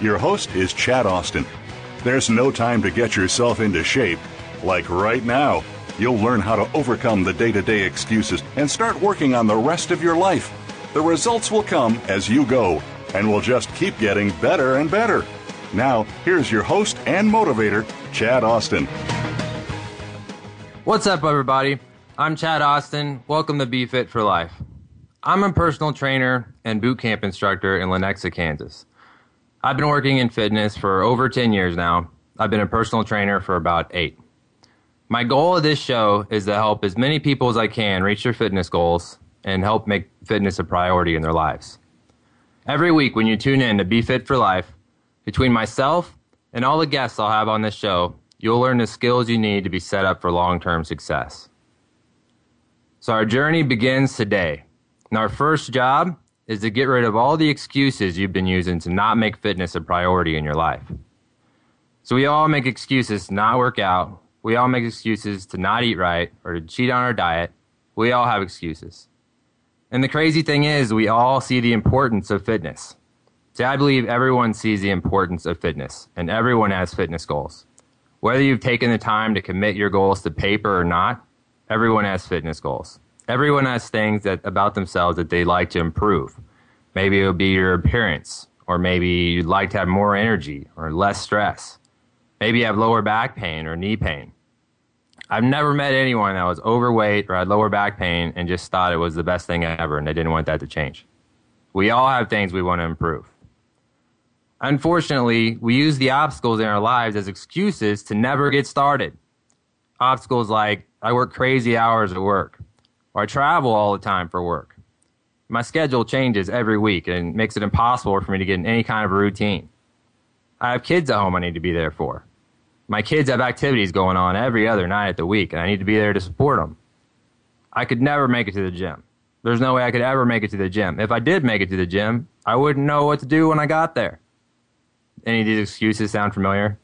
Your host is Chad Austin. There's no time to get yourself into shape. Like right now, you'll learn how to overcome the day to day excuses and start working on the rest of your life. The results will come as you go and will just keep getting better and better. Now, here's your host and motivator, Chad Austin. What's up, everybody? I'm Chad Austin. Welcome to Be Fit for Life. I'm a personal trainer and boot camp instructor in Lenexa, Kansas. I've been working in fitness for over 10 years now. I've been a personal trainer for about eight. My goal of this show is to help as many people as I can reach their fitness goals and help make fitness a priority in their lives. Every week, when you tune in to Be Fit for Life, between myself and all the guests I'll have on this show, you'll learn the skills you need to be set up for long term success. So, our journey begins today. And our first job is to get rid of all the excuses you've been using to not make fitness a priority in your life. So we all make excuses to not work out. We all make excuses to not eat right or to cheat on our diet. We all have excuses. And the crazy thing is, we all see the importance of fitness. See, I believe everyone sees the importance of fitness and everyone has fitness goals. Whether you've taken the time to commit your goals to paper or not, everyone has fitness goals. Everyone has things that about themselves that they like to improve. Maybe it would be your appearance, or maybe you'd like to have more energy or less stress. Maybe you have lower back pain or knee pain. I've never met anyone that was overweight or had lower back pain and just thought it was the best thing ever and they didn't want that to change. We all have things we want to improve. Unfortunately, we use the obstacles in our lives as excuses to never get started. Obstacles like, I work crazy hours at work or I travel all the time for work. My schedule changes every week and makes it impossible for me to get in any kind of routine. I have kids at home I need to be there for. My kids have activities going on every other night of the week, and I need to be there to support them. I could never make it to the gym. There's no way I could ever make it to the gym. If I did make it to the gym, I wouldn't know what to do when I got there. Any of these excuses sound familiar?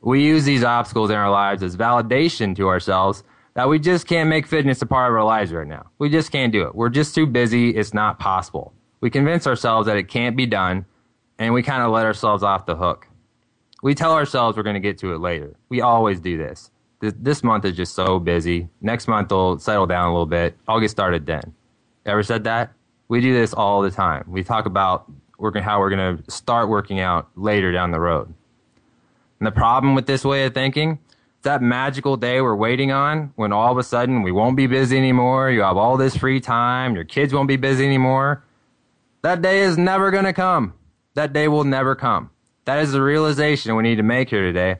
We use these obstacles in our lives as validation to ourselves that we just can't make fitness a part of our lives right now. We just can't do it. We're just too busy. It's not possible. We convince ourselves that it can't be done, and we kind of let ourselves off the hook. We tell ourselves we're going to get to it later. We always do this. this. This month is just so busy. Next month will settle down a little bit. I'll get started then. Ever said that? We do this all the time. We talk about working how we're going to start working out later down the road. And the problem with this way of thinking that magical day we're waiting on when all of a sudden we won't be busy anymore. You have all this free time. Your kids won't be busy anymore. That day is never going to come. That day will never come. That is the realization we need to make here today.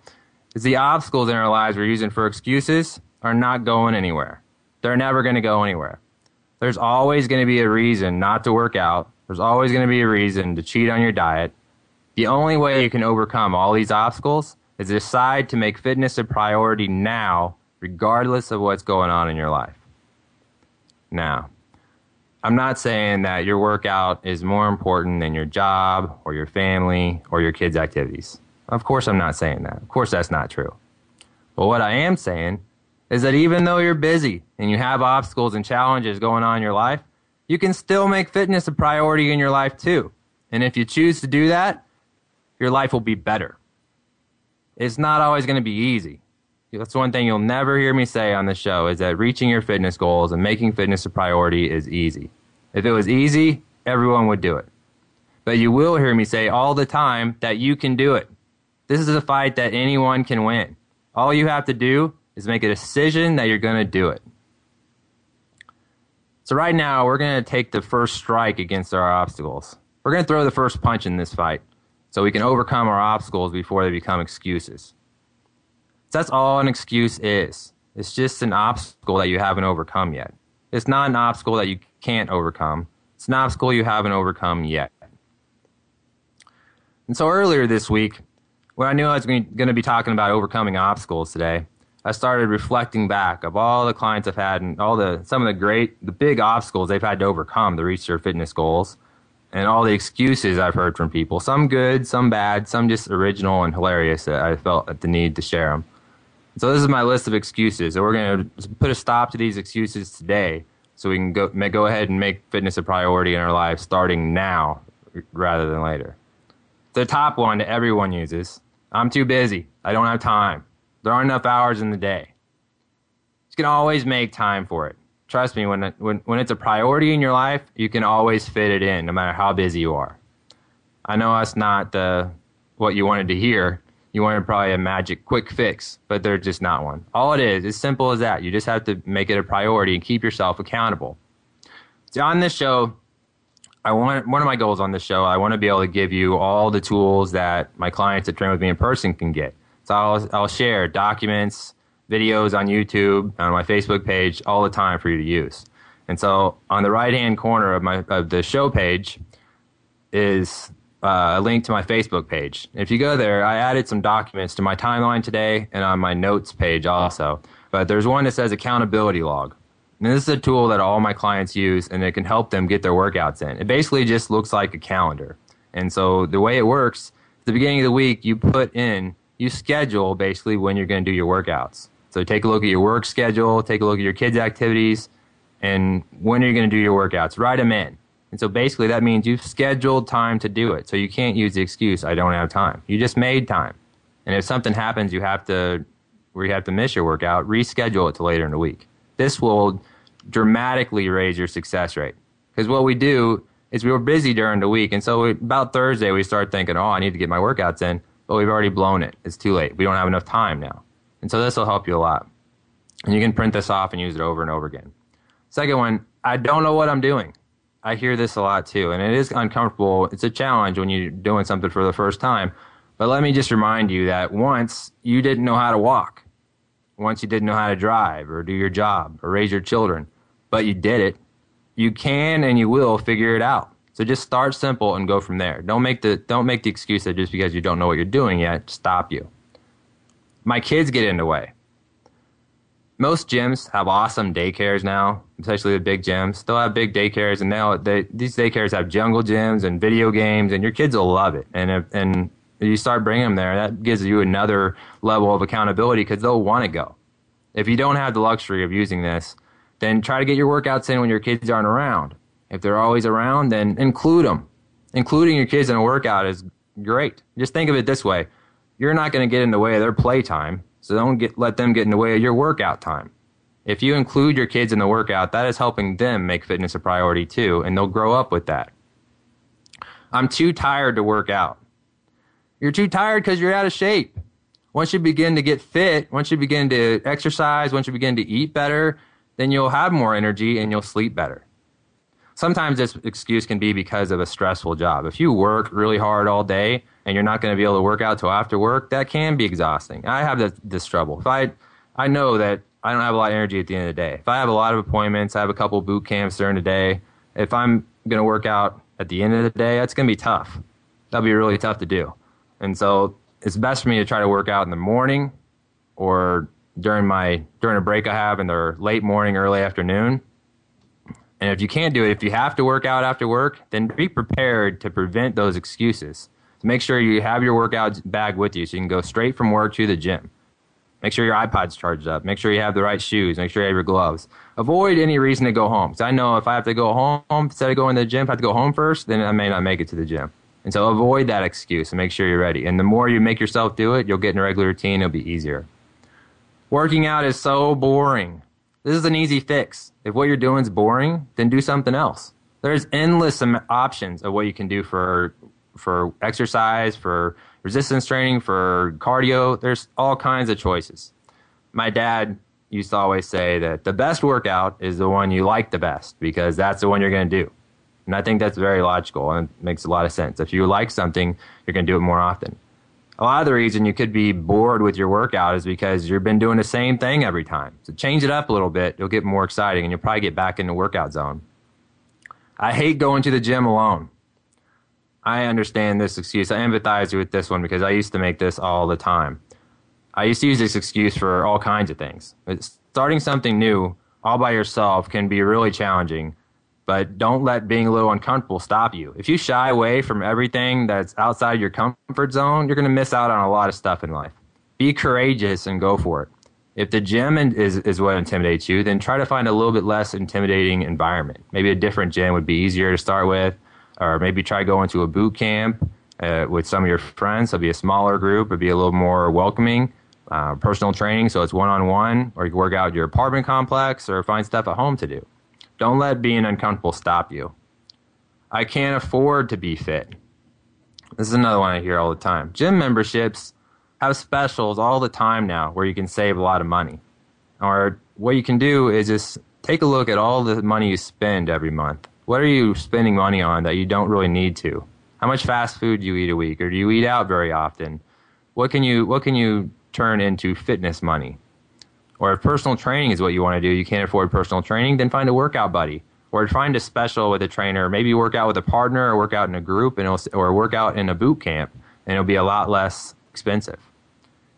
Is the obstacles in our lives we're using for excuses are not going anywhere. They're never going to go anywhere. There's always going to be a reason not to work out. There's always going to be a reason to cheat on your diet. The only way you can overcome all these obstacles is decide to make fitness a priority now, regardless of what's going on in your life. Now, I'm not saying that your workout is more important than your job or your family or your kids' activities. Of course, I'm not saying that. Of course, that's not true. But what I am saying is that even though you're busy and you have obstacles and challenges going on in your life, you can still make fitness a priority in your life too. And if you choose to do that, your life will be better it's not always going to be easy. That's one thing you'll never hear me say on the show is that reaching your fitness goals and making fitness a priority is easy. If it was easy, everyone would do it. But you will hear me say all the time that you can do it. This is a fight that anyone can win. All you have to do is make a decision that you're going to do it. So, right now, we're going to take the first strike against our obstacles. We're going to throw the first punch in this fight so we can overcome our obstacles before they become excuses. So that's all an excuse is. It's just an obstacle that you haven't overcome yet. It's not an obstacle that you can't overcome. It's an obstacle you haven't overcome yet. And so earlier this week, when I knew I was going to be talking about overcoming obstacles today, I started reflecting back of all the clients I've had and all the some of the great the big obstacles they've had to overcome to reach their fitness goals and all the excuses I've heard from people. Some good, some bad, some just original and hilarious that I felt the need to share them. So this is my list of excuses. So we're going to put a stop to these excuses today so we can go, go ahead and make fitness a priority in our lives starting now rather than later. The top one that everyone uses I'm too busy. I don't have time. There aren't enough hours in the day. You can always make time for it. Trust me, when, when, when it's a priority in your life, you can always fit it in, no matter how busy you are. I know that's not the, what you wanted to hear. You wanted probably a magic quick fix, but there's just not one. All it is, as simple as that. You just have to make it a priority and keep yourself accountable. So on this show, I want one of my goals on this show. I want to be able to give you all the tools that my clients that train with me in person can get. So I'll I'll share documents, videos on YouTube, on my Facebook page all the time for you to use. And so on the right hand corner of my of the show page is uh, a link to my Facebook page. If you go there, I added some documents to my timeline today and on my notes page also. But there's one that says accountability log. And this is a tool that all my clients use and it can help them get their workouts in. It basically just looks like a calendar. And so the way it works, at the beginning of the week, you put in, you schedule basically when you're going to do your workouts. So take a look at your work schedule, take a look at your kids' activities, and when are you going to do your workouts? Write them in. And so basically that means you've scheduled time to do it. So you can't use the excuse, I don't have time. You just made time. And if something happens, you have to, where you have to miss your workout, reschedule it to later in the week. This will dramatically raise your success rate. Because what we do is we were busy during the week. And so we, about Thursday, we start thinking, oh, I need to get my workouts in. But we've already blown it. It's too late. We don't have enough time now. And so this will help you a lot. And you can print this off and use it over and over again. Second one, I don't know what I'm doing. I hear this a lot too. And it is uncomfortable. It's a challenge when you're doing something for the first time. But let me just remind you that once you didn't know how to walk, once you didn't know how to drive or do your job or raise your children, but you did it, you can and you will figure it out. So just start simple and go from there. Don't make the don't make the excuse that just because you don't know what you're doing yet stop you. My kids get in the way. Most gyms have awesome daycares now, especially the big gyms. They'll have big daycares, and now they, these daycares have jungle gyms and video games, and your kids will love it. And if, and you start bringing them there, that gives you another level of accountability because they'll want to go. If you don't have the luxury of using this, then try to get your workouts in when your kids aren't around. If they're always around, then include them. Including your kids in a workout is great. Just think of it this way. You're not going to get in the way of their playtime, so don't get, let them get in the way of your workout time. If you include your kids in the workout, that is helping them make fitness a priority too, and they'll grow up with that. I'm too tired to work out. You're too tired because you're out of shape. Once you begin to get fit, once you begin to exercise, once you begin to eat better, then you'll have more energy and you'll sleep better. Sometimes this excuse can be because of a stressful job. If you work really hard all day and you're not going to be able to work out till after work, that can be exhausting. I have this, this trouble. If I, I know that I don't have a lot of energy at the end of the day. If I have a lot of appointments, I have a couple boot camps during the day. If I'm going to work out at the end of the day, that's going to be tough. That'll be really tough to do. And so it's best for me to try to work out in the morning or during my during a break I have in the late morning, early afternoon. And if you can't do it, if you have to work out after work, then be prepared to prevent those excuses. So make sure you have your workout bag with you so you can go straight from work to the gym. Make sure your iPod's charged up. Make sure you have the right shoes. Make sure you have your gloves. Avoid any reason to go home. Because I know if I have to go home instead of going to the gym, if I have to go home first, then I may not make it to the gym. And so avoid that excuse and make sure you're ready. And the more you make yourself do it, you'll get in a regular routine. It'll be easier. Working out is so boring. This is an easy fix. If what you're doing is boring, then do something else. There's endless options of what you can do for for exercise, for resistance training, for cardio. There's all kinds of choices. My dad used to always say that the best workout is the one you like the best because that's the one you're going to do. And I think that's very logical and makes a lot of sense. If you like something, you're going to do it more often. A lot of the reason you could be bored with your workout is because you've been doing the same thing every time. So change it up a little bit. You'll get more exciting and you'll probably get back in the workout zone. I hate going to the gym alone. I understand this excuse. I empathize with this one because I used to make this all the time. I used to use this excuse for all kinds of things. starting something new all by yourself can be really challenging but don't let being a little uncomfortable stop you. If you shy away from everything that's outside your comfort zone, you're going to miss out on a lot of stuff in life. Be courageous and go for it. If the gym is, is what intimidates you, then try to find a little bit less intimidating environment. Maybe a different gym would be easier to start with, or maybe try going to a boot camp uh, with some of your friends. It'll be a smaller group, it'll be a little more welcoming. Uh, personal training, so it's one on one, or you can work out your apartment complex, or find stuff at home to do. Don't let being uncomfortable stop you. I can't afford to be fit. This is another one I hear all the time. Gym memberships have specials all the time now where you can save a lot of money. Or what you can do is just take a look at all the money you spend every month. What are you spending money on that you don't really need to? How much fast food do you eat a week or do you eat out very often? What can you what can you turn into fitness money? Or if personal training is what you want to do, you can't afford personal training, then find a workout buddy. Or find a special with a trainer. Maybe work out with a partner or work out in a group and or work out in a boot camp and it'll be a lot less expensive.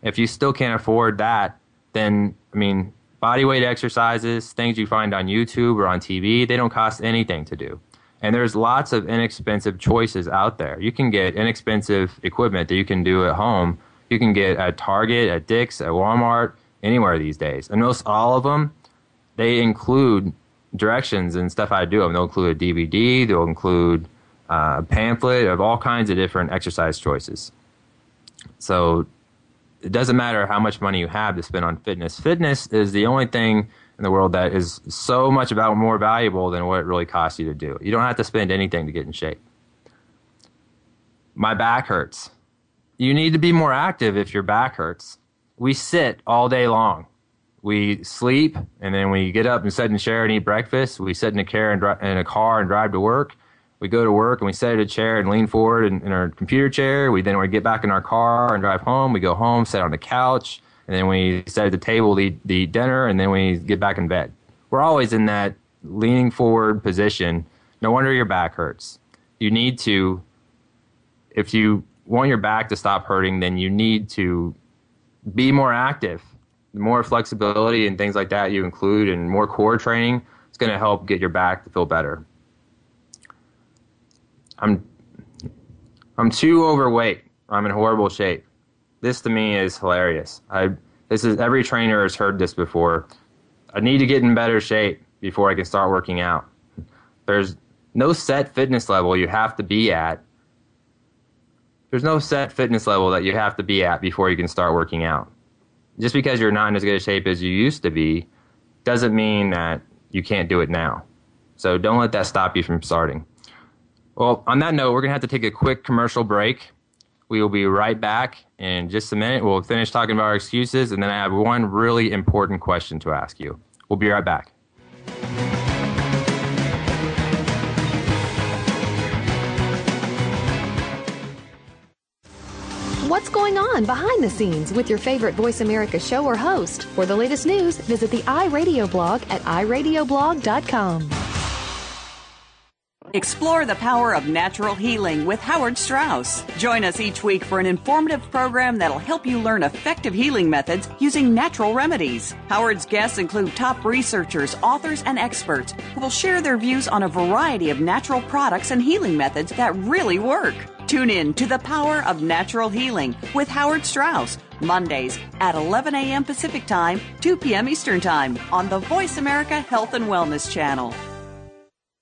If you still can't afford that, then I mean, body weight exercises, things you find on YouTube or on TV, they don't cost anything to do. And there's lots of inexpensive choices out there. You can get inexpensive equipment that you can do at home. You can get at Target, at Dick's, at Walmart anywhere these days. And most all of them, they include directions and stuff to do them. They'll include a DVD. They'll include uh, a pamphlet of all kinds of different exercise choices. So it doesn't matter how much money you have to spend on fitness. Fitness is the only thing in the world that is so much about more valuable than what it really costs you to do. You don't have to spend anything to get in shape. My back hurts. You need to be more active if your back hurts we sit all day long. We sleep and then we get up and sit in a chair and eat breakfast. We sit in a car and dri- in a car and drive to work. We go to work and we sit in a chair and lean forward in, in our computer chair. We then we get back in our car and drive home. We go home, sit on the couch, and then we sit at the table to eat, to eat dinner, and then we get back in bed. We're always in that leaning forward position. No wonder your back hurts. You need to, if you want your back to stop hurting, then you need to be more active. The more flexibility and things like that you include and more core training, it's going to help get your back to feel better. I'm I'm too overweight. I'm in horrible shape. This to me is hilarious. I this is every trainer has heard this before. I need to get in better shape before I can start working out. There's no set fitness level you have to be at there's no set fitness level that you have to be at before you can start working out. Just because you're not in as good a shape as you used to be doesn't mean that you can't do it now. So don't let that stop you from starting. Well, on that note, we're going to have to take a quick commercial break. We will be right back in just a minute. We'll finish talking about our excuses, and then I have one really important question to ask you. We'll be right back. What's going on behind the scenes with your favorite Voice America show or host? For the latest news, visit the iRadio blog at iradioblog.com. Explore the power of natural healing with Howard Strauss. Join us each week for an informative program that'll help you learn effective healing methods using natural remedies. Howard's guests include top researchers, authors, and experts who will share their views on a variety of natural products and healing methods that really work. Tune in to the power of natural healing with Howard Strauss, Mondays at 11 a.m. Pacific Time, 2 p.m. Eastern Time on the Voice America Health and Wellness Channel.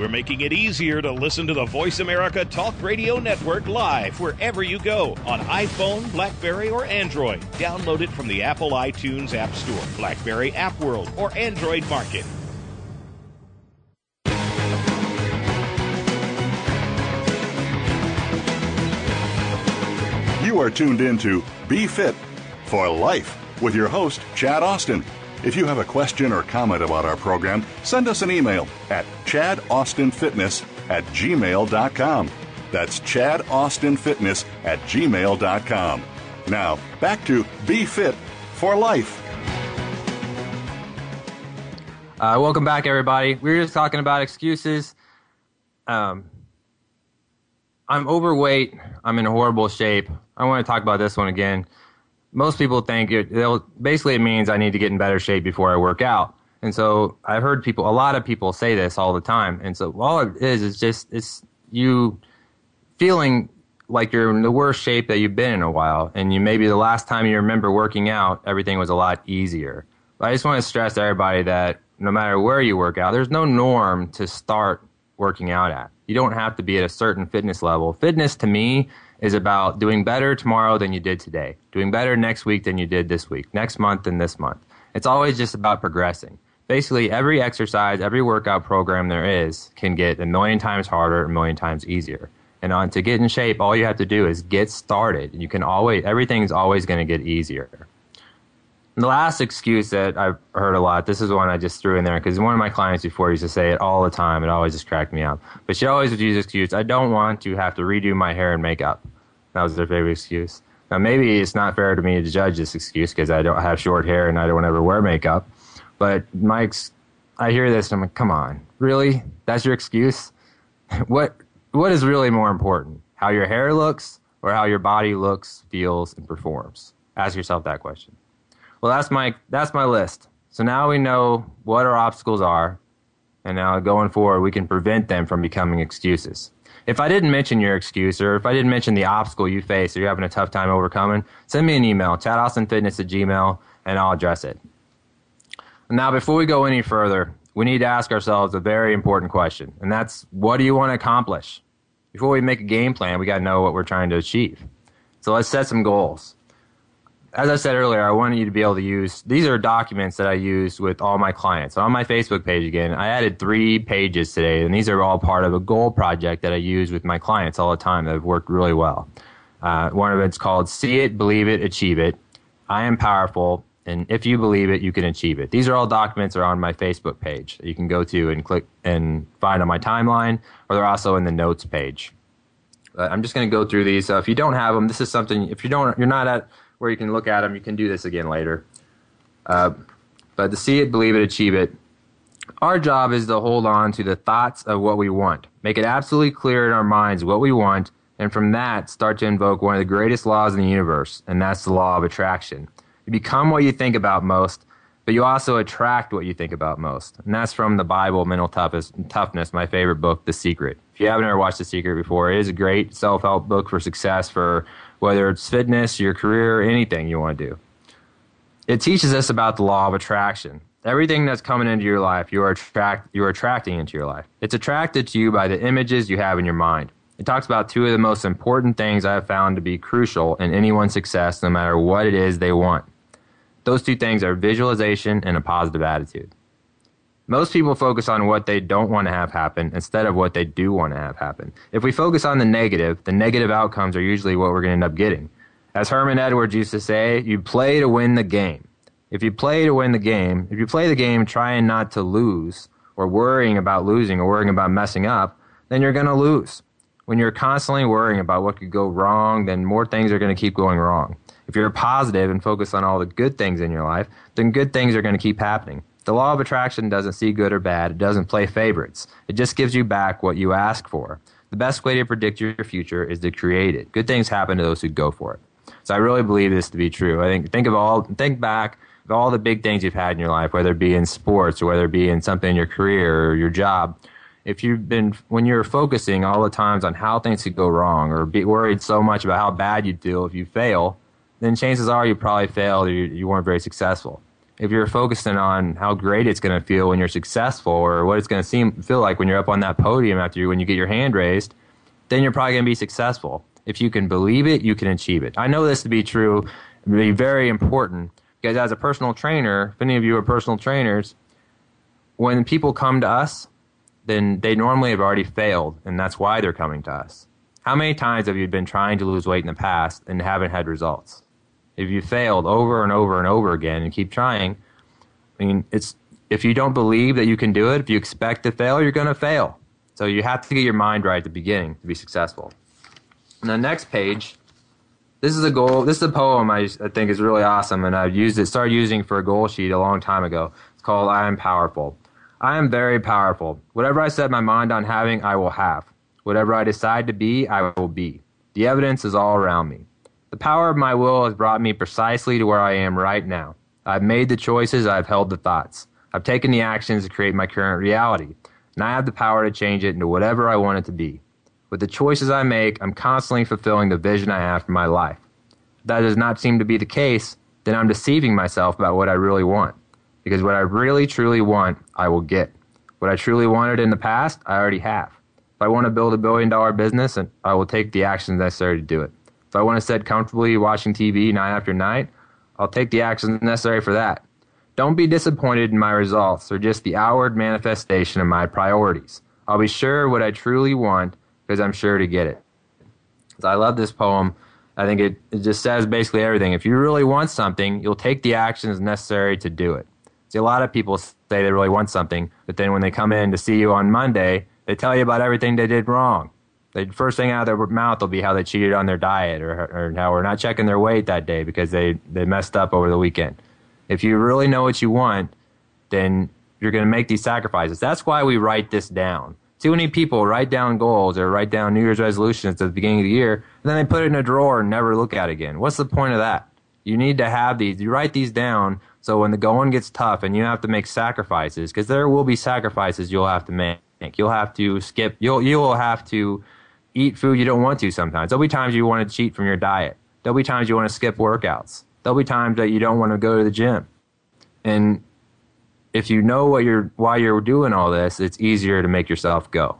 We're making it easier to listen to the Voice America Talk Radio Network live wherever you go on iPhone, Blackberry, or Android. Download it from the Apple iTunes App Store, Blackberry App World, or Android Market. You are tuned in to Be Fit for Life with your host, Chad Austin. If you have a question or comment about our program, send us an email at chadaustinfitness at gmail.com. That's chadaustinfitness at gmail.com. Now, back to Be Fit for Life. Uh, welcome back, everybody. We were just talking about excuses. Um, I'm overweight. I'm in horrible shape. I want to talk about this one again most people think it, basically it means I need to get in better shape before I work out. And so I've heard people, a lot of people say this all the time. And so all it is is just it's you feeling like you're in the worst shape that you've been in a while, and you maybe the last time you remember working out, everything was a lot easier. But I just want to stress to everybody that no matter where you work out, there's no norm to start working out at. You don't have to be at a certain fitness level. Fitness to me is about doing better tomorrow than you did today, doing better next week than you did this week, next month than this month. It's always just about progressing. Basically, every exercise, every workout program there is can get a million times harder, a million times easier. And on to get in shape, all you have to do is get started. You can always, everything's always going to get easier. And the last excuse that I've heard a lot, this is one I just threw in there because one of my clients before used to say it all the time. It always just cracked me up. But she always would use the excuse, I don't want to have to redo my hair and makeup. That was their favorite excuse. Now, maybe it's not fair to me to judge this excuse because I don't have short hair and I don't ever wear makeup. But Mike's, I hear this and I'm like, come on, really? That's your excuse? what What is really more important? How your hair looks or how your body looks, feels, and performs? Ask yourself that question. Well, that's my that's my list. So now we know what our obstacles are, and now going forward, we can prevent them from becoming excuses. If I didn't mention your excuse or if I didn't mention the obstacle you face or you're having a tough time overcoming, send me an email, chadaustinfitness at gmail, and I'll address it. Now, before we go any further, we need to ask ourselves a very important question, and that's what do you want to accomplish? Before we make a game plan, we got to know what we're trying to achieve. So let's set some goals as I said earlier, I wanted you to be able to use these are documents that I use with all my clients. So On my Facebook page again, I added three pages today, and these are all part of a goal project that I use with my clients all the time that have worked really well. Uh, one of it's called See It, Believe It, Achieve It. I am powerful, and if you believe it, you can achieve it. These are all documents that are on my Facebook page that you can go to and click and find on my timeline, or they're also in the notes page. Uh, I'm just going to go through these. So if you don't have them, this is something. If you don't, you're not at where you can look at them. You can do this again later. Uh, but to see it, believe it, achieve it. Our job is to hold on to the thoughts of what we want, make it absolutely clear in our minds what we want, and from that start to invoke one of the greatest laws in the universe, and that's the law of attraction. You become what you think about most, but you also attract what you think about most. And that's from the Bible, Mental Toughness, my favorite book, The Secret. If you haven't ever watched The Secret before, it is a great self help book for success for whether it's fitness, your career, anything you want to do. It teaches us about the law of attraction. Everything that's coming into your life, you are attract you're attracting into your life. It's attracted to you by the images you have in your mind. It talks about two of the most important things I have found to be crucial in anyone's success, no matter what it is they want. Those two things are visualization and a positive attitude. Most people focus on what they don't want to have happen instead of what they do want to have happen. If we focus on the negative, the negative outcomes are usually what we're going to end up getting. As Herman Edwards used to say, you play to win the game. If you play to win the game, if you play the game trying not to lose or worrying about losing or worrying about messing up, then you're going to lose. When you're constantly worrying about what could go wrong, then more things are going to keep going wrong. If you're positive and focus on all the good things in your life, then good things are going to keep happening. The law of attraction doesn't see good or bad. It doesn't play favorites. It just gives you back what you ask for. The best way to predict your future is to create it. Good things happen to those who go for it. So I really believe this to be true. I think think of all think back of all the big things you've had in your life, whether it be in sports or whether it be in something in your career or your job. If you've been when you're focusing all the times on how things could go wrong or be worried so much about how bad you'd feel if you fail, then chances are you probably failed or you, you weren't very successful. If you're focusing on how great it's going to feel when you're successful or what it's going to seem feel like when you're up on that podium after you when you get your hand raised, then you're probably going to be successful. If you can believe it, you can achieve it. I know this to be true, be very important because as a personal trainer, if any of you are personal trainers, when people come to us, then they normally have already failed, and that's why they're coming to us. How many times have you been trying to lose weight in the past and haven't had results? If you failed over and over and over again and keep trying, I mean, it's if you don't believe that you can do it, if you expect to fail, you're going to fail. So you have to get your mind right at the beginning to be successful. And the next page, this is a goal. This is a poem I, I think is really awesome, and I've used it, started using for a goal sheet a long time ago. It's called "I Am Powerful." I am very powerful. Whatever I set my mind on having, I will have. Whatever I decide to be, I will be. The evidence is all around me. The power of my will has brought me precisely to where I am right now. I've made the choices, I've held the thoughts. I've taken the actions to create my current reality, and I have the power to change it into whatever I want it to be. With the choices I make, I'm constantly fulfilling the vision I have for my life. If that does not seem to be the case, then I'm deceiving myself about what I really want. Because what I really truly want, I will get. What I truly wanted in the past, I already have. If I want to build a billion dollar business, I will take the actions necessary to do it. If I want to sit comfortably watching TV night after night, I'll take the actions necessary for that. Don't be disappointed in my results or just the outward manifestation of my priorities. I'll be sure what I truly want because I'm sure to get it. I love this poem. I think it, it just says basically everything. If you really want something, you'll take the actions necessary to do it. See, a lot of people say they really want something, but then when they come in to see you on Monday, they tell you about everything they did wrong. The first thing out of their mouth will be how they cheated on their diet or, or how we're not checking their weight that day because they, they messed up over the weekend. If you really know what you want, then you're going to make these sacrifices. That's why we write this down. Too many people write down goals or write down New Year's resolutions at the beginning of the year, and then they put it in a drawer and never look at it again. What's the point of that? You need to have these. You write these down so when the going gets tough and you have to make sacrifices, because there will be sacrifices you'll have to make. You'll have to skip. You'll you will have to eat food you don't want to. Sometimes there'll be times you want to cheat from your diet. There'll be times you want to skip workouts. There'll be times that you don't want to go to the gym. And if you know what you're why you're doing all this, it's easier to make yourself go.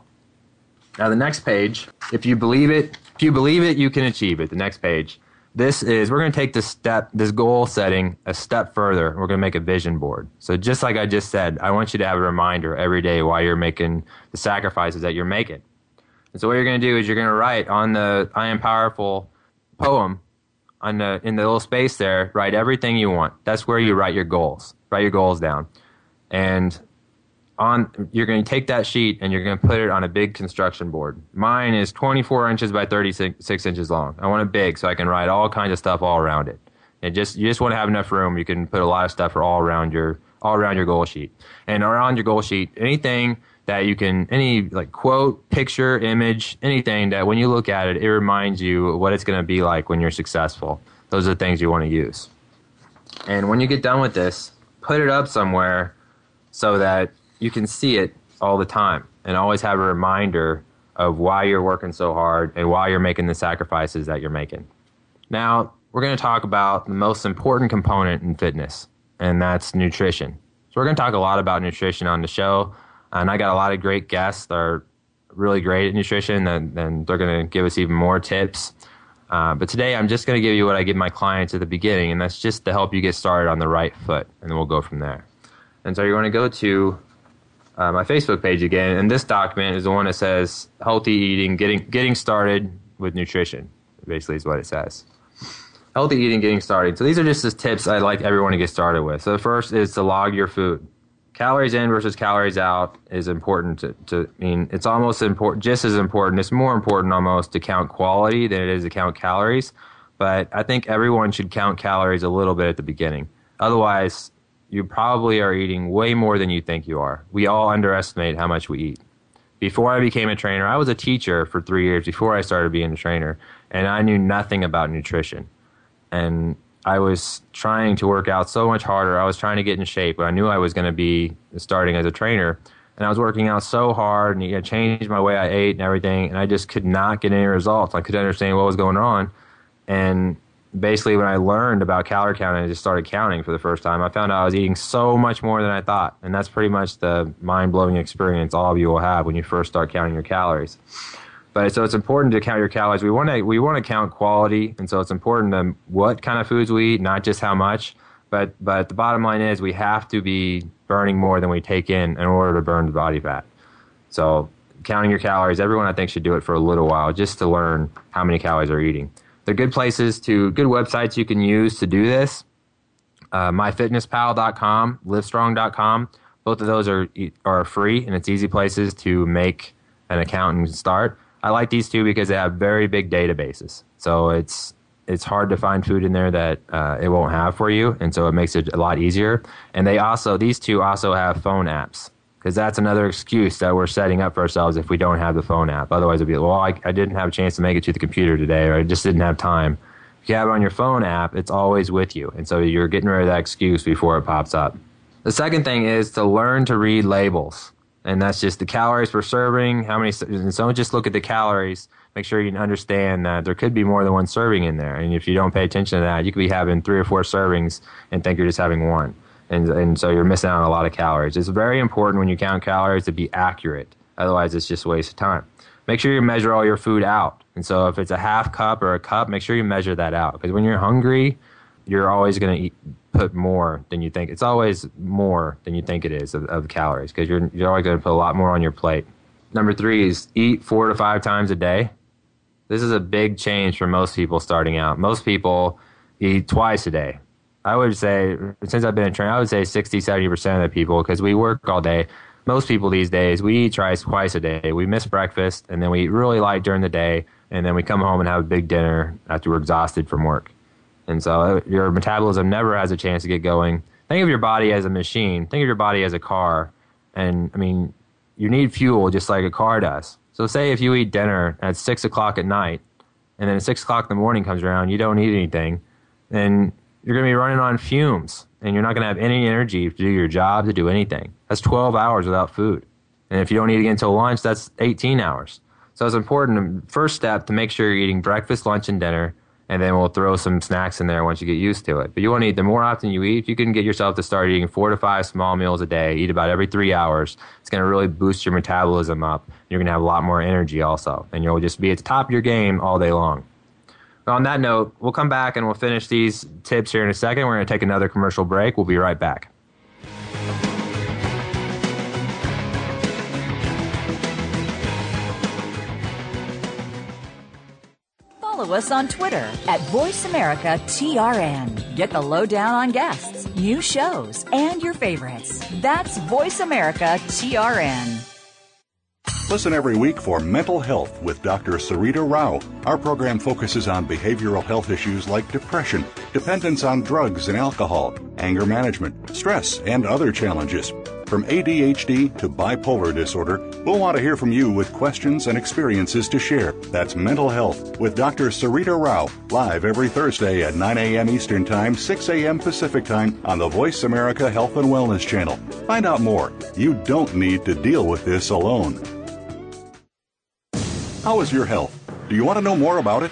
Now the next page, if you believe it, if you believe it, you can achieve it. The next page. This is we're going to take this step, this goal setting a step further. We're going to make a vision board. So just like I just said, I want you to have a reminder every day why you're making the sacrifices that you're making. And so what you're going to do is you're going to write on the I am powerful poem on the in the little space there, write everything you want. That's where you write your goals. Write your goals down. And on you're going to take that sheet and you're going to put it on a big construction board. Mine is 24 inches by 36 inches long. I want it big so I can write all kinds of stuff all around it. And just you just want to have enough room. You can put a lot of stuff all around your all around your goal sheet. And around your goal sheet, anything that you can any like quote, picture, image, anything that when you look at it, it reminds you what it's going to be like when you're successful. Those are the things you want to use. And when you get done with this, put it up somewhere so that you can see it all the time and always have a reminder of why you're working so hard and why you're making the sacrifices that you're making. Now, we're going to talk about the most important component in fitness, and that's nutrition. So, we're going to talk a lot about nutrition on the show, and I got a lot of great guests that are really great at nutrition, and, and they're going to give us even more tips. Uh, but today, I'm just going to give you what I give my clients at the beginning, and that's just to help you get started on the right foot, and then we'll go from there. And so, you're going to go to uh, my Facebook page again, and this document is the one that says healthy eating, getting getting started with nutrition. Basically, is what it says. Healthy eating, getting started. So these are just the tips I'd like everyone to get started with. So the first is to log your food. Calories in versus calories out is important to, to I mean it's almost important just as important. It's more important almost to count quality than it is to count calories. But I think everyone should count calories a little bit at the beginning. Otherwise, you probably are eating way more than you think you are. We all underestimate how much we eat. Before I became a trainer, I was a teacher for three years before I started being a trainer, and I knew nothing about nutrition. And I was trying to work out so much harder. I was trying to get in shape, but I knew I was going to be starting as a trainer. And I was working out so hard and it changed my way I ate and everything. And I just could not get any results. I couldn't understand what was going on. And basically, when I learned about calorie counting, I just started counting for the first time. I found out I was eating so much more than I thought. And that's pretty much the mind blowing experience all of you will have when you first start counting your calories. But so it's important to count your calories. We want to we want to count quality, and so it's important to what kind of foods we eat, not just how much. But but the bottom line is we have to be burning more than we take in in order to burn the body fat. So counting your calories, everyone I think should do it for a little while just to learn how many calories they're eating. They're good places to good websites you can use to do this. Uh, myfitnesspal.com, livestrong.com. Both of those are are free and it's easy places to make an account and start. I like these two because they have very big databases. So it's it's hard to find food in there that uh, it won't have for you, and so it makes it a lot easier. And they also these two also have phone apps because that's another excuse that we're setting up for ourselves if we don't have the phone app. Otherwise, it'd be well, I, I didn't have a chance to make it to the computer today, or I just didn't have time. If you have it on your phone app, it's always with you, and so you're getting rid of that excuse before it pops up. The second thing is to learn to read labels and that's just the calories per serving. How many? And so just look at the calories. Make sure you understand that there could be more than one serving in there. And if you don't pay attention to that, you could be having three or four servings and think you're just having one. And and so you're missing out on a lot of calories. It's very important when you count calories to be accurate. Otherwise, it's just a waste of time. Make sure you measure all your food out. And so if it's a half cup or a cup, make sure you measure that out. Because when you're hungry, you're always going to eat put more than you think. It's always more than you think it is of, of calories because you're you're always going to put a lot more on your plate. Number three is eat four to five times a day. This is a big change for most people starting out. Most people eat twice a day. I would say, since I've been in training, I would say 60, 70% of the people, because we work all day. Most people these days, we eat twice, twice a day. We miss breakfast, and then we eat really light during the day, and then we come home and have a big dinner after we're exhausted from work. And so uh, your metabolism never has a chance to get going. Think of your body as a machine. Think of your body as a car. And I mean, you need fuel just like a car does. So say if you eat dinner at six o'clock at night, and then at six o'clock in the morning comes around, you don't eat anything, then you're going to be running on fumes, and you're not going to have any energy to do your job, to do anything. That's 12 hours without food. And if you don't eat again until lunch, that's 18 hours. So it's important, first step, to make sure you're eating breakfast, lunch, and dinner and then we'll throw some snacks in there once you get used to it. But you want to eat the more often you eat, you can get yourself to start eating four to five small meals a day, eat about every three hours, it's going to really boost your metabolism up. You're going to have a lot more energy also, and you'll just be at the top of your game all day long. But on that note, we'll come back and we'll finish these tips here in a second. We're going to take another commercial break. We'll be right back. Follow us on Twitter at VoiceAmericaTRN. Get the lowdown on guests, new shows, and your favorites. That's VoiceAmericaTRN. Listen every week for Mental Health with Dr. Sarita Rao. Our program focuses on behavioral health issues like depression, dependence on drugs and alcohol, anger management, stress, and other challenges. From ADHD to bipolar disorder, we'll want to hear from you with questions and experiences to share. That's Mental Health with Dr. Sarita Rao, live every Thursday at 9 a.m. Eastern Time, 6 a.m. Pacific Time on the Voice America Health and Wellness Channel. Find out more. You don't need to deal with this alone. How is your health? Do you want to know more about it?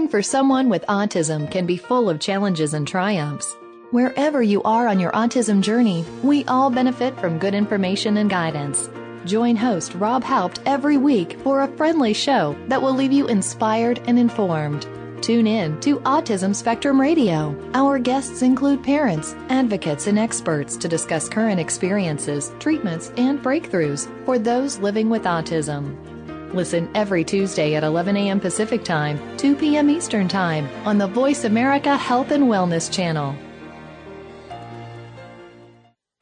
Caring for someone with autism can be full of challenges and triumphs. Wherever you are on your autism journey, we all benefit from good information and guidance. Join host Rob Haupt every week for a friendly show that will leave you inspired and informed. Tune in to Autism Spectrum Radio. Our guests include parents, advocates, and experts to discuss current experiences, treatments, and breakthroughs for those living with autism. Listen every Tuesday at 11 a.m. Pacific Time, 2 p.m. Eastern Time on the Voice America Health and Wellness channel.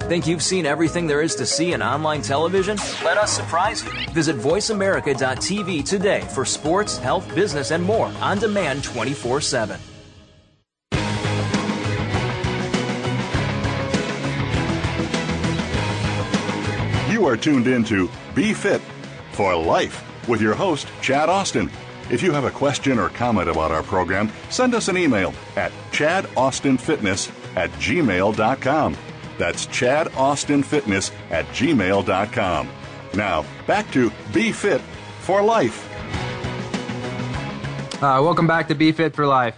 Think you've seen everything there is to see in online television? Let us surprise you. Visit VoiceAmerica.tv today for sports, health, business, and more on demand 24 7. You are tuned in to Be Fit for Life with your host, Chad Austin. If you have a question or comment about our program, send us an email at chadaustinfitness at gmail.com. That's Chad Austin Fitness at gmail.com. Now, back to Be Fit for Life. Uh, welcome back to Be Fit for Life.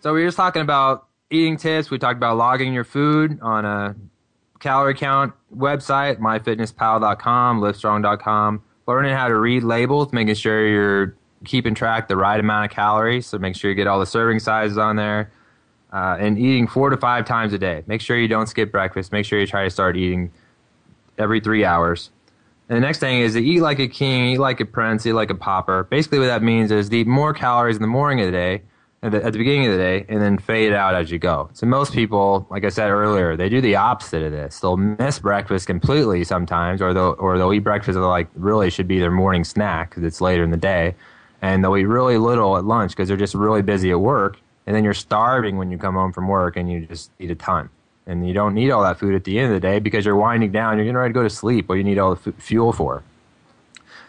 So we were just talking about eating tips. We talked about logging your food on a calorie count website, myfitnesspal.com, livestrong.com, learning how to read labels, making sure you're keeping track the right amount of calories. So make sure you get all the serving sizes on there uh, and eating four to five times a day. Make sure you don't skip breakfast. Make sure you try to start eating every three hours. And the next thing is to eat like a king, eat like a prince, eat like a pauper. Basically, what that means is eat more calories in the morning of the day, at the, at the beginning of the day, and then fade out as you go. So most people, like I said earlier, they do the opposite of this. They'll miss breakfast completely sometimes, or they'll or they'll eat breakfast that like really should be their morning snack because it's later in the day, and they'll eat really little at lunch because they're just really busy at work and then you're starving when you come home from work and you just eat a ton. And you don't need all that food at the end of the day because you're winding down, you're getting ready to go to sleep, what you need all the f- fuel for.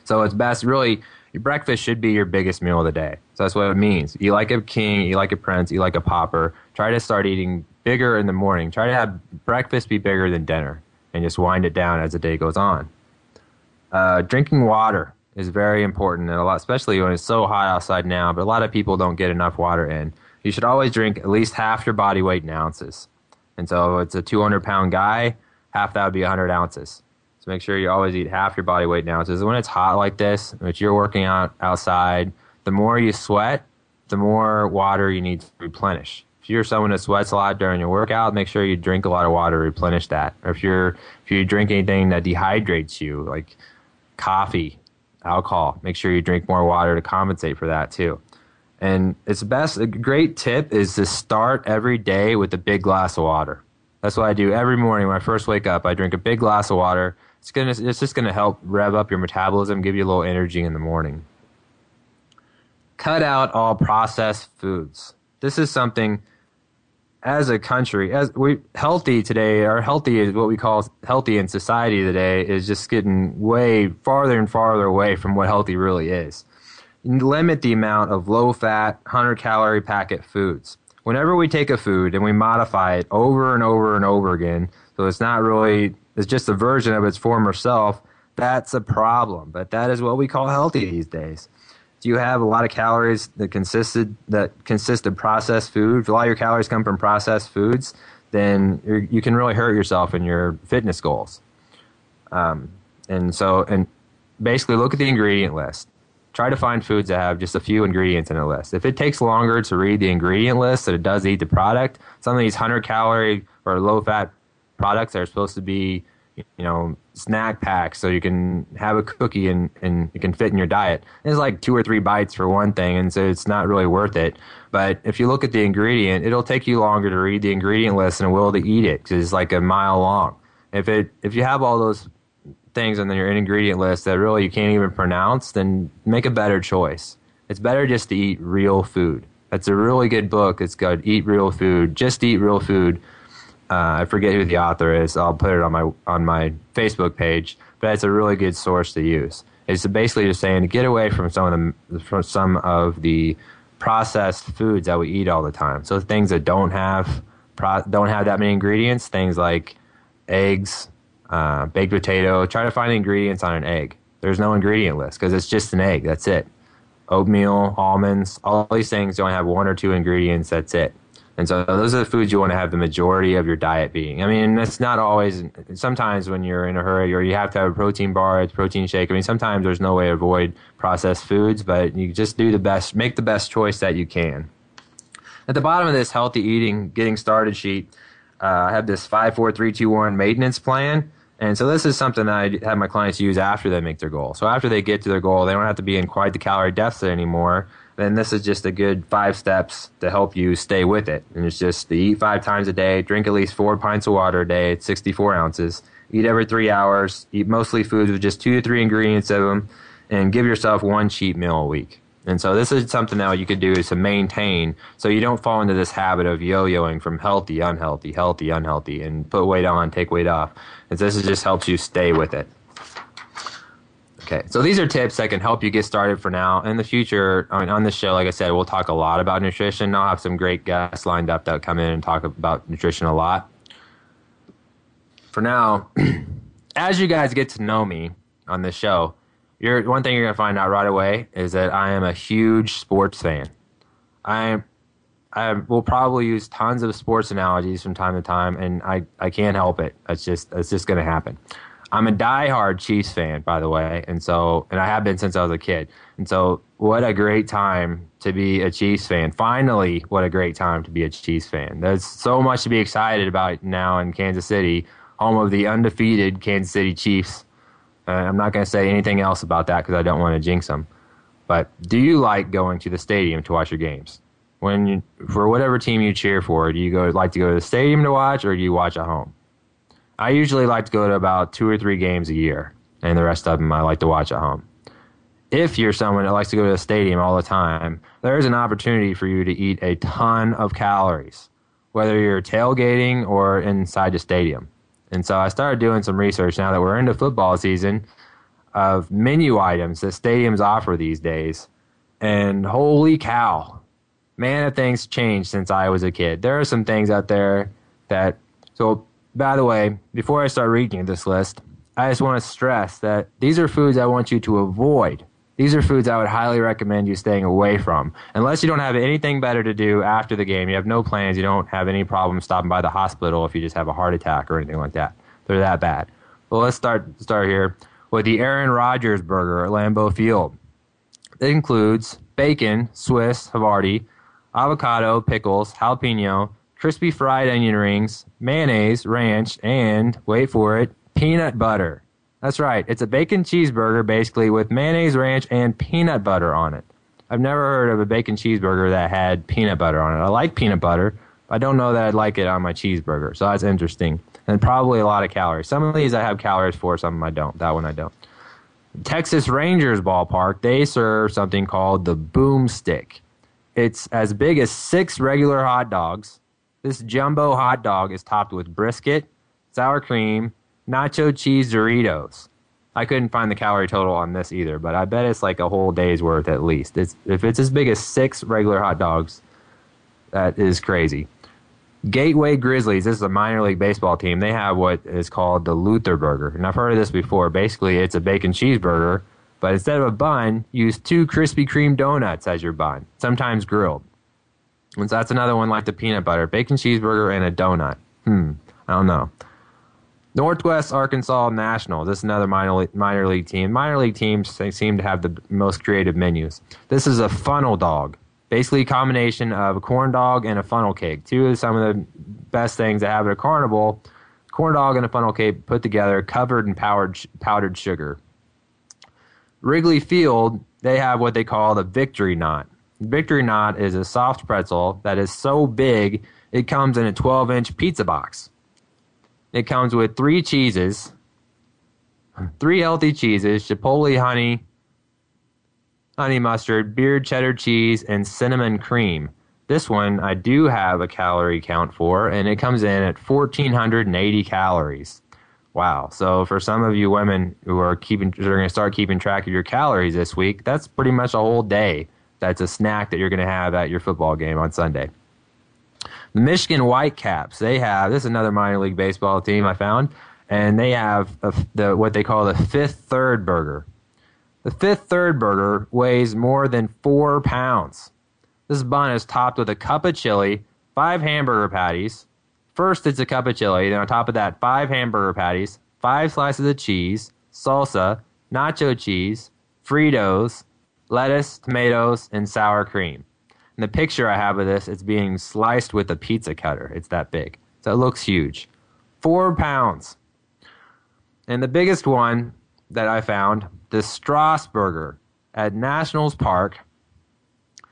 So it's best, really, your breakfast should be your biggest meal of the day. So that's what it means. Eat like a king, eat like a prince, eat like a pauper. Try to start eating bigger in the morning. Try to have breakfast be bigger than dinner and just wind it down as the day goes on. Uh, drinking water is very important, and a lot, especially when it's so hot outside now. But a lot of people don't get enough water in you should always drink at least half your body weight in ounces. And so if it's a 200 pound guy, half that would be 100 ounces. So make sure you always eat half your body weight in ounces. When it's hot like this, which you're working out outside, the more you sweat, the more water you need to replenish. If you're someone that sweats a lot during your workout, make sure you drink a lot of water to replenish that. Or if you're if you drink anything that dehydrates you, like coffee, alcohol, make sure you drink more water to compensate for that too. And it's best, a great tip is to start every day with a big glass of water. That's what I do every morning when I first wake up. I drink a big glass of water. It's gonna, it's just gonna help rev up your metabolism, give you a little energy in the morning. Cut out all processed foods. This is something as a country, as we healthy today, our healthy is what we call healthy in society today is just getting way farther and farther away from what healthy really is limit the amount of low fat, 100 calorie packet foods. Whenever we take a food and we modify it over and over and over again, so it's not really, it's just a version of its former self, that's a problem. But that is what we call healthy these days. Do you have a lot of calories that consisted that consist of processed food? If a lot of your calories come from processed foods, then you can really hurt yourself in your fitness goals. Um, and so, and basically, look at the ingredient list try to find foods that have just a few ingredients in a list. If it takes longer to read the ingredient list than it does eat the product, some of these 100 calorie or low fat products are supposed to be, you know, snack pack so you can have a cookie and, and it can fit in your diet. It's like two or three bites for one thing, and so it's not really worth it. But if you look at the ingredient, it'll take you longer to read the ingredient list it will to eat it because it's like a mile long. If it if you have all those things on your ingredient list that really you can't even pronounce, then make a better choice. It's better just to eat real food. That's a really good book. It's called Eat Real Food. Just eat real food. Uh, I forget who the author is. I'll put it on my on my Facebook page. But it's a really good source to use. It's basically just saying get away from some of the from some of the processed foods that we eat all the time. So things that don't have don't have that many ingredients. Things like eggs, uh, baked potato. Try to find ingredients on an egg. There's no ingredient list because it's just an egg. That's it. Oatmeal, almonds, all these things don't have one or two ingredients. That's it. And so those are the foods you want to have the majority of your diet being. I mean, that's not always. Sometimes when you're in a hurry or you have to have a protein bar, a protein shake. I mean, sometimes there's no way to avoid processed foods, but you just do the best, make the best choice that you can. At the bottom of this healthy eating, getting started sheet, uh, I have this five, four, three, two, one maintenance plan. And so this is something that I have my clients use after they make their goal. So after they get to their goal, they don't have to be in quite the calorie deficit anymore. Then this is just a good five steps to help you stay with it. And it's just to eat five times a day, drink at least four pints of water a day, it's 64 ounces, eat every three hours, eat mostly foods with just two to three ingredients of them, and give yourself one cheat meal a week. And so this is something that you could do is to maintain so you don't fall into this habit of yo-yoing from healthy, unhealthy, healthy, unhealthy, and put weight on, take weight off. And this is just helps you stay with it. Okay, so these are tips that can help you get started for now. In the future, I mean, on this show, like I said, we'll talk a lot about nutrition. I'll have some great guests lined up that come in and talk about nutrition a lot. For now, as you guys get to know me on this show, you're one thing you're gonna find out right away is that I am a huge sports fan. I I will probably use tons of sports analogies from time to time, and I, I can't help it. It's just it's just gonna happen. I'm a diehard Chiefs fan, by the way, and so and I have been since I was a kid. And so, what a great time to be a Chiefs fan! Finally, what a great time to be a Chiefs fan. There's so much to be excited about now in Kansas City, home of the undefeated Kansas City Chiefs. Uh, I'm not going to say anything else about that because I don't want to jinx them. But do you like going to the stadium to watch your games? When you, for whatever team you cheer for, do you go like to go to the stadium to watch, or do you watch at home? I usually like to go to about two or three games a year, and the rest of them I like to watch at home. If you're someone that likes to go to the stadium all the time, there is an opportunity for you to eat a ton of calories, whether you're tailgating or inside the stadium. And so I started doing some research now that we're into football season of menu items that stadiums offer these days. And holy cow, man, have things changed since I was a kid. There are some things out there that, so by the way, before I start reading this list, I just want to stress that these are foods I want you to avoid. These are foods I would highly recommend you staying away from. Unless you don't have anything better to do after the game, you have no plans, you don't have any problem stopping by the hospital if you just have a heart attack or anything like that. They're that bad. Well, let's start start here with the Aaron Rodgers burger at Lambeau Field. It includes bacon, Swiss, Havarti, avocado, pickles, jalapeno, crispy fried onion rings, mayonnaise, ranch, and wait for it, peanut butter. That's right. It's a bacon cheeseburger basically with mayonnaise, ranch, and peanut butter on it. I've never heard of a bacon cheeseburger that had peanut butter on it. I like peanut butter. But I don't know that I'd like it on my cheeseburger. So that's interesting. And probably a lot of calories. Some of these I have calories for, some I don't. That one I don't. Texas Rangers ballpark, they serve something called the boomstick. It's as big as six regular hot dogs. This jumbo hot dog is topped with brisket, sour cream, nacho cheese Doritos. I couldn't find the calorie total on this either, but I bet it's like a whole day's worth at least. It's, if it's as big as six regular hot dogs, that is crazy. Gateway Grizzlies, this is a minor league baseball team. They have what is called the Luther Burger. And I've heard of this before. Basically, it's a bacon cheeseburger, but instead of a bun, use two Krispy Kreme donuts as your bun, sometimes grilled. And so that's another one like the peanut butter, bacon cheeseburger, and a donut. Hmm, I don't know. Northwest Arkansas Naturals. This is another minor league, minor league team. Minor league teams they seem to have the most creative menus. This is a funnel dog, basically a combination of a corn dog and a funnel cake. Two of some of the best things that have at a carnival: corn dog and a funnel cake put together, covered in powdered powdered sugar. Wrigley Field, they have what they call the Victory Knot. Victory Knot is a soft pretzel that is so big it comes in a 12 inch pizza box. It comes with three cheeses, three healthy cheeses, chipotle honey, honey mustard, beard cheddar cheese, and cinnamon cream. This one I do have a calorie count for, and it comes in at 1,480 calories. Wow. So for some of you women who are keeping, are going to start keeping track of your calories this week, that's pretty much a whole day. That's a snack that you're going to have at your football game on Sunday. The Michigan Whitecaps, they have this is another minor league baseball team I found, and they have a, the what they call the fifth third burger. The fifth third burger weighs more than four pounds. This bun is topped with a cup of chili, five hamburger patties. First, it's a cup of chili. Then on top of that, five hamburger patties, five slices of cheese, salsa, nacho cheese, Fritos, lettuce, tomatoes, and sour cream. And the picture I have of this, it's being sliced with a pizza cutter. It's that big. So it looks huge. Four pounds. And the biggest one that I found, the Strasburger at Nationals Park.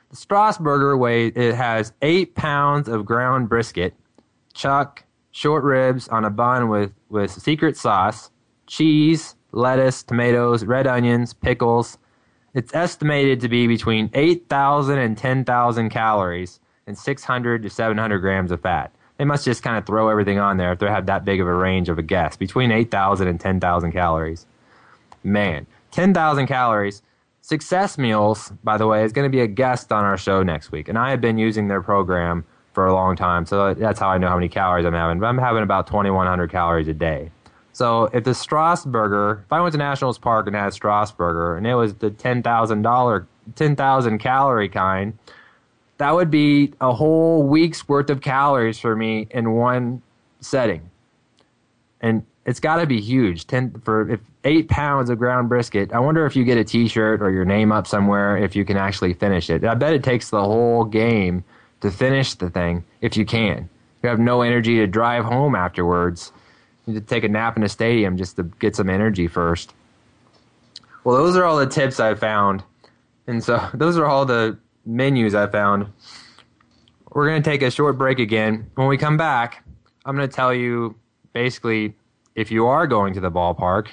The Strasburger weighs, it has eight pounds of ground brisket, chuck, short ribs on a bun with, with secret sauce, cheese, lettuce, tomatoes, red onions, pickles. It's estimated to be between 8,000 and 10,000 calories and 600 to 700 grams of fat. They must just kind of throw everything on there if they have that big of a range of a guess between 8,000 and 10,000 calories. Man, 10,000 calories. Success Meals, by the way, is going to be a guest on our show next week. And I have been using their program for a long time. So that's how I know how many calories I'm having. But I'm having about 2,100 calories a day. So if the Strasburger, if I went to Nationals Park and had Strasburger and it was the $10,000, 10,000 calorie kind, that would be a whole week's worth of calories for me in one setting. And it's got to be huge. Ten for if eight pounds of ground brisket. I wonder if you get a T-shirt or your name up somewhere if you can actually finish it. I bet it takes the whole game to finish the thing if you can. You have no energy to drive home afterwards. To take a nap in a stadium just to get some energy first. Well, those are all the tips I found, and so those are all the menus I found. We're going to take a short break again. When we come back, I'm going to tell you basically if you are going to the ballpark,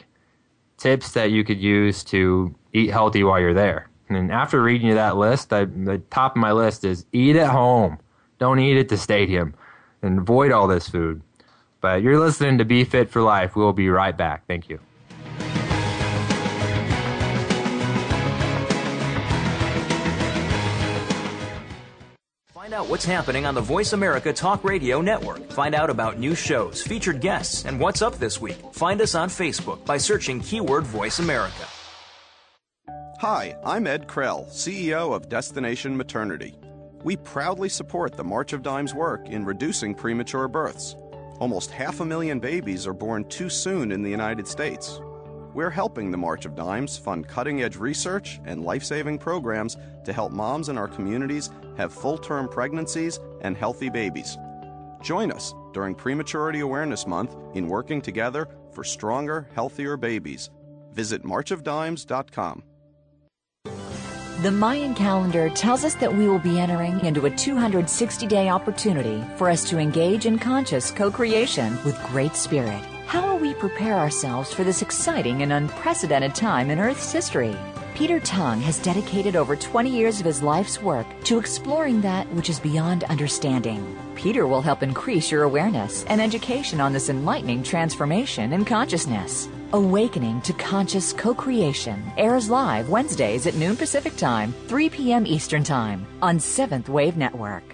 tips that you could use to eat healthy while you're there. And after reading you that list, I, the top of my list is eat at home. Don't eat at the stadium and avoid all this food. But you're listening to Be Fit for Life. We'll be right back. Thank you. Find out what's happening on the Voice America Talk Radio Network. Find out about new shows, featured guests, and what's up this week. Find us on Facebook by searching keyword Voice America. Hi, I'm Ed Krell, CEO of Destination Maternity. We proudly support the March of Dimes work in reducing premature births. Almost half a million babies are born too soon in the United States. We're helping the March of Dimes fund cutting edge research and life saving programs to help moms in our communities have full term pregnancies and healthy babies. Join us during Prematurity Awareness Month in working together for stronger, healthier babies. Visit marchofdimes.com. The Mayan calendar tells us that we will be entering into a 260 day opportunity for us to engage in conscious co creation with Great Spirit. How will we prepare ourselves for this exciting and unprecedented time in Earth's history? Peter Tung has dedicated over 20 years of his life's work to exploring that which is beyond understanding. Peter will help increase your awareness and education on this enlightening transformation in consciousness. Awakening to Conscious Co-Creation airs live Wednesdays at noon Pacific Time, 3 p.m. Eastern Time on Seventh Wave Network.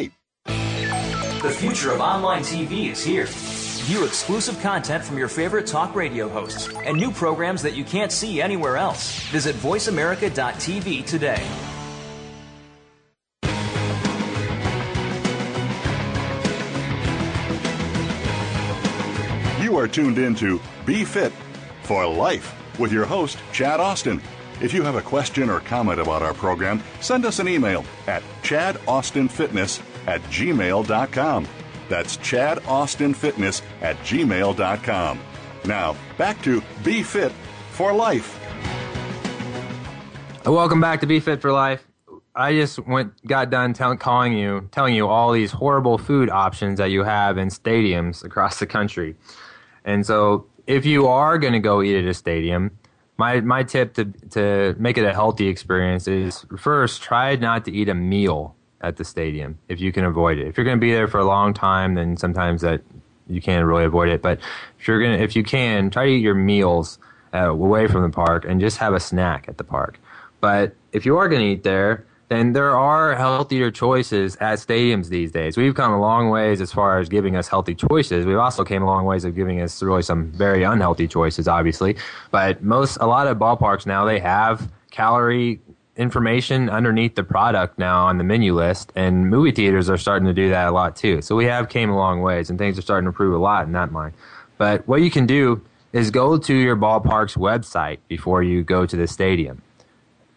The future of online TV is here. View exclusive content from your favorite talk radio hosts and new programs that you can't see anywhere else. Visit VoiceAmerica.tv today. You are tuned in to Be Fit for Life with your host, Chad Austin. If you have a question or comment about our program, send us an email at chadaustinfitness at gmail.com. That's Chad Austin Fitness at gmail.com. Now, back to Be Fit for Life. Welcome back to Be Fit for Life. I just went got done calling you, telling you all these horrible food options that you have in stadiums across the country. And so, if you are going to go eat at a stadium, my my tip to to make it a healthy experience is first try not to eat a meal at the stadium if you can avoid it. If you're going to be there for a long time, then sometimes that you can't really avoid it. But if you're gonna, if you can, try to eat your meals uh, away from the park and just have a snack at the park. But if you are going to eat there, then there are healthier choices at stadiums these days. We've come a long ways as far as giving us healthy choices. We've also came a long ways of giving us really some very unhealthy choices, obviously. But most, a lot of ballparks now, they have calorie information underneath the product now on the menu list and movie theaters are starting to do that a lot too. So we have came a long ways and things are starting to improve a lot in that mind but what you can do is go to your ballpark's website before you go to the stadium.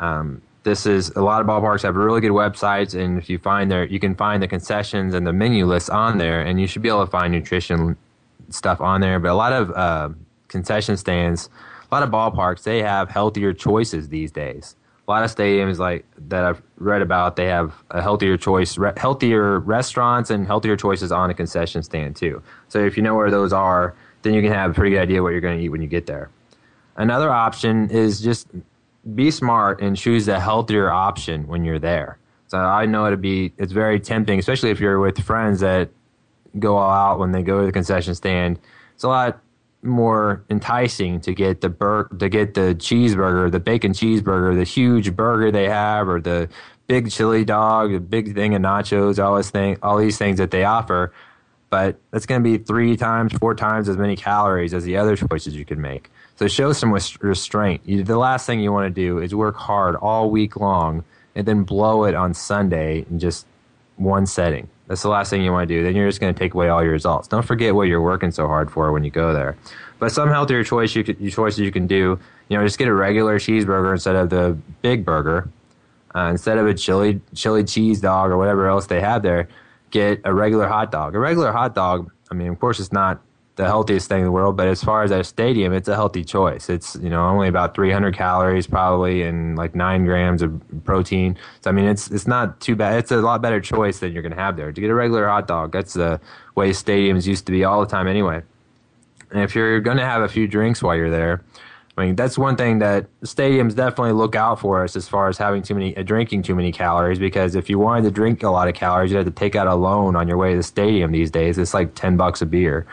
Um, this is a lot of ballparks have really good websites and if you find there you can find the concessions and the menu lists on there and you should be able to find nutrition stuff on there. But a lot of uh, concession stands a lot of ballparks they have healthier choices these days a lot of stadiums like that I've read about, they have a healthier choice, re- healthier restaurants and healthier choices on a concession stand too. So if you know where those are, then you can have a pretty good idea what you're going to eat when you get there. Another option is just be smart and choose the healthier option when you're there. So I know it'd be it's very tempting, especially if you're with friends that go all out when they go to the concession stand. It's a lot more enticing to get the bur- to get the cheeseburger, the bacon cheeseburger, the huge burger they have, or the big chili dog, the big thing of nachos, all this thing, all these things that they offer. But that's going to be three times, four times as many calories as the other choices you could make. So show some restraint. You, the last thing you want to do is work hard all week long and then blow it on Sunday in just one setting. That's the last thing you want to do. Then you're just going to take away all your results. Don't forget what you're working so hard for when you go there. But some healthier choice you could, choices you can do. You know, just get a regular cheeseburger instead of the big burger. Uh, instead of a chili chili cheese dog or whatever else they have there, get a regular hot dog. A regular hot dog. I mean, of course, it's not the healthiest thing in the world. But as far as a stadium, it's a healthy choice. It's you know only about 300 calories probably and like nine grams of protein. So I mean it's it's not too bad. It's a lot better choice than you're gonna have there. To get a regular hot dog, that's the way stadiums used to be all the time anyway. And if you're gonna have a few drinks while you're there. I mean, that's one thing that stadiums definitely look out for us as far as having too many, uh, drinking too many calories. Because if you wanted to drink a lot of calories, you had to take out a loan on your way to the stadium these days. It's like 10 bucks a beer.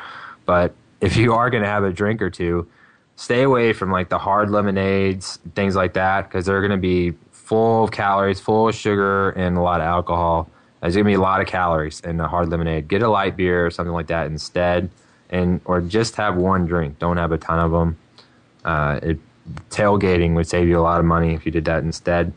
But if you are going to have a drink or two, stay away from like the hard lemonades, things like that, because they're going to be full of calories, full of sugar, and a lot of alcohol. There's going to be a lot of calories in a hard lemonade. Get a light beer or something like that instead, and or just have one drink. Don't have a ton of them. Uh, it, tailgating would save you a lot of money if you did that instead.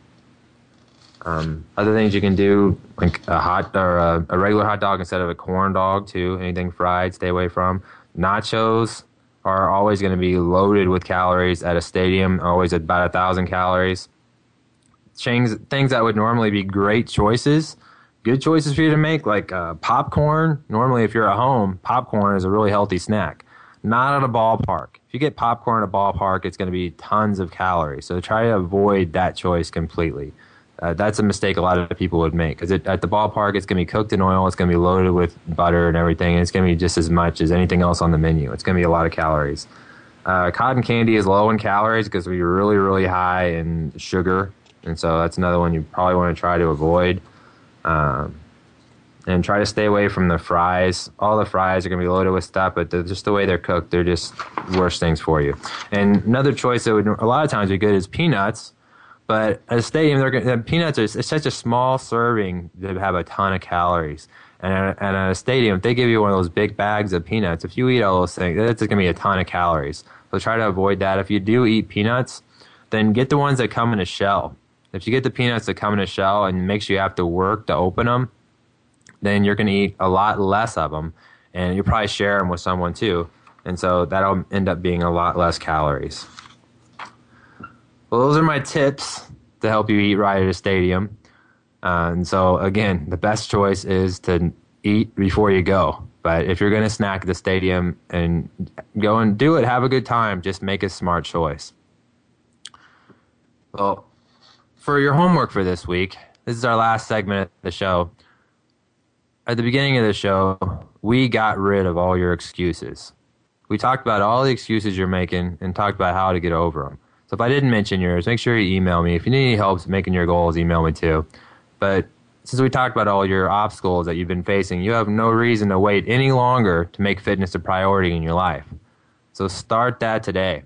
Um, other things you can do, like a hot or a, a, regular hot dog instead of a corn dog, too. Anything fried, stay away from. Nachos are always going to be loaded with calories at a stadium, always about a thousand calories. Things, things that would normally be great choices, good choices for you to make, like uh, popcorn. Normally, if you're at home, popcorn is a really healthy snack. Not at a ballpark. If you get popcorn at a ballpark, it's going to be tons of calories. So try to avoid that choice completely. Uh, that's a mistake a lot of people would make because at the ballpark it's going to be cooked in oil, it's going to be loaded with butter and everything, and it's going to be just as much as anything else on the menu. It's going to be a lot of calories. Uh, cotton candy is low in calories because we're really, really high in sugar, and so that's another one you probably want to try to avoid. Um, and try to stay away from the fries. All the fries are going to be loaded with stuff, but just the way they're cooked, they're just worse things for you. And another choice that would a lot of times be good is peanuts but at a stadium, they're gonna, peanuts are it's such a small serving to have a ton of calories. And at, and at a stadium, if they give you one of those big bags of peanuts, if you eat all those things, that's going to be a ton of calories. So try to avoid that. If you do eat peanuts, then get the ones that come in a shell. If you get the peanuts that come in a shell and makes you have to work to open them, then you're going to eat a lot less of them, and you'll probably share them with someone too. And so that'll end up being a lot less calories. Well, those are my tips to help you eat right at a stadium. Uh, and so, again, the best choice is to eat before you go. But if you're going to snack at the stadium and go and do it, have a good time. Just make a smart choice. Well, for your homework for this week, this is our last segment of the show. At the beginning of the show, we got rid of all your excuses. We talked about all the excuses you're making and talked about how to get over them. So if I didn't mention yours, make sure you email me. If you need any help making your goals, email me too. But since we talked about all your obstacles that you've been facing, you have no reason to wait any longer to make fitness a priority in your life. So start that today.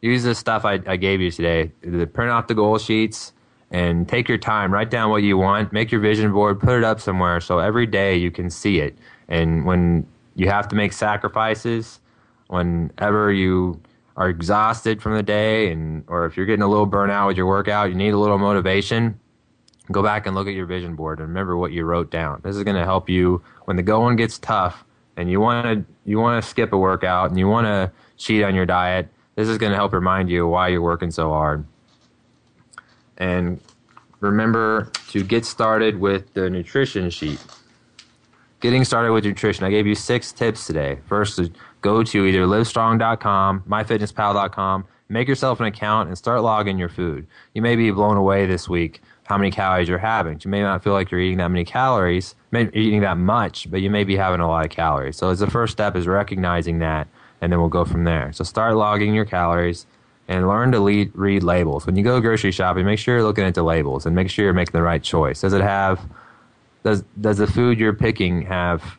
Use the stuff I, I gave you today. Print out the goal sheets and take your time. Write down what you want. Make your vision board. Put it up somewhere so every day you can see it. And when you have to make sacrifices, whenever you are exhausted from the day, and or if you're getting a little burnout with your workout, you need a little motivation go back and look at your vision board and remember what you wrote down. This is going to help you when the going gets tough and you want to you want to skip a workout and you want to cheat on your diet. This is going to help remind you why you're working so hard. And remember to get started with the nutrition sheet. Getting started with nutrition. I gave you six tips today. First, go to either livestrong.com, myfitnesspal.com, make yourself an account, and start logging your food. You may be blown away this week how many calories you're having. You may not feel like you're eating that many calories, eating that much, but you may be having a lot of calories. So as the first step is recognizing that, and then we'll go from there. So start logging your calories and learn to lead, read labels. When you go grocery shopping, make sure you're looking at the labels and make sure you're making the right choice. Does it have does does the food you're picking have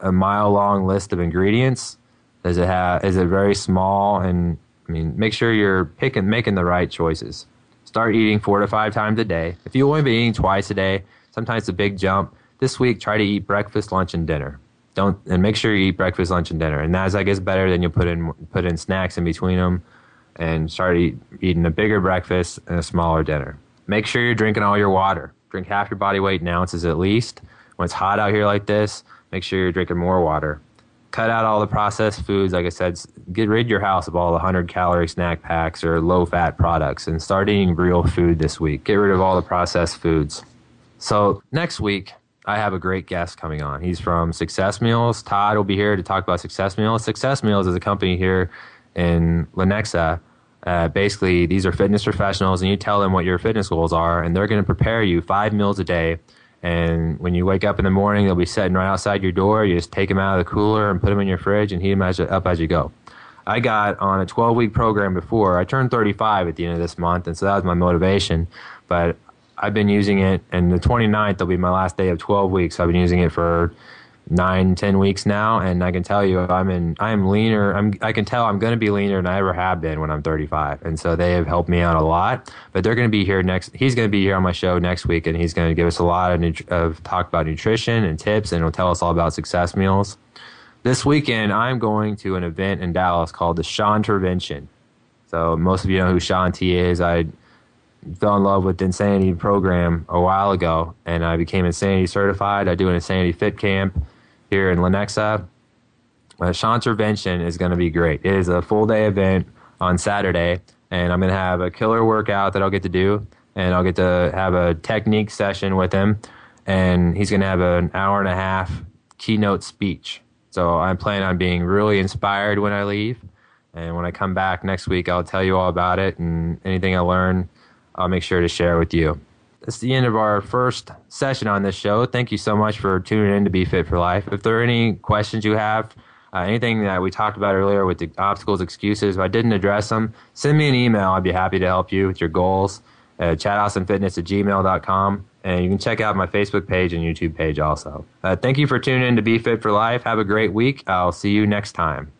a mile long list of ingredients? Does it have is it very small and I mean make sure you're picking making the right choices. Start eating four to five times a day. If you only be eating twice a day, sometimes a big jump. This week, try to eat breakfast, lunch, and dinner. Don't and make sure you eat breakfast, lunch, and dinner. And as that gets better, then you put in put in snacks in between them, and start eat, eating a bigger breakfast and a smaller dinner. Make sure you're drinking all your water. Drink half your body weight in ounces at least. When it's hot out here like this, make sure you're drinking more water cut out all the processed foods. Like I said, get rid your house of all the 100 calorie snack packs or low fat products and start eating real food this week. Get rid of all the processed foods. So, next week, I have a great guest coming on. He's from Success Meals. Todd will be here to talk about Success Meals. Success Meals is a company here in Lenexa. Uh, basically, these are fitness professionals, and you tell them what your fitness goals are, and they're going to prepare you five meals a day and when you wake up in the morning, they'll be sitting right outside your door. You just take them out of the cooler and put them in your fridge and heat them as, up as you go. I got on a 12 week program before. I turned 35 at the end of this month, and so that was my motivation. But I've been using it, and the 29th will be my last day of 12 weeks. I've been using it for nine, ten weeks now, and I can tell you I'm in. I'm leaner. I'm. I can tell I'm going to be leaner than I ever have been when I'm 35, and so they have helped me out a lot. But they're going to be here next. He's going to be here on my show next week, and he's going to give us a lot of, of talk about nutrition and tips, and he'll tell us all about success meals. This weekend, I'm going to an event in Dallas called the Shaun Intervention. So most of you know who Shaun T is. I fell in love with the Insanity program a while ago, and I became Insanity certified. I do an Insanity Fit camp here in Lenexa. Uh, Shaun Intervention is going to be great. It is a full day event on Saturday, and I'm going to have a killer workout that I'll get to do, and I'll get to have a technique session with him, and he's going to have an hour and a half keynote speech. So I'm planning on being really inspired when I leave, and when I come back next week, I'll tell you all about it, and anything I learn, I'll make sure to share with you that's the end of our first session on this show. Thank you so much for tuning in to Be Fit for Life. If there are any questions you have, uh, anything that we talked about earlier with the obstacles, excuses, if I didn't address them, send me an email. I'd be happy to help you with your goals chadaustinfitness at gmail.com. And you can check out my Facebook page and YouTube page also. Uh, thank you for tuning in to Be Fit for Life. Have a great week. I'll see you next time.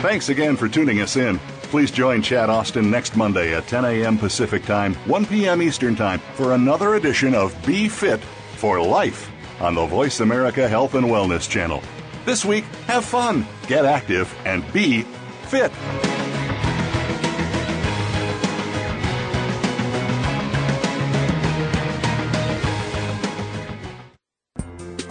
Thanks again for tuning us in. Please join Chad Austin next Monday at 10 a.m. Pacific Time, 1 p.m. Eastern Time for another edition of Be Fit for Life on the Voice America Health and Wellness Channel. This week, have fun, get active, and be fit.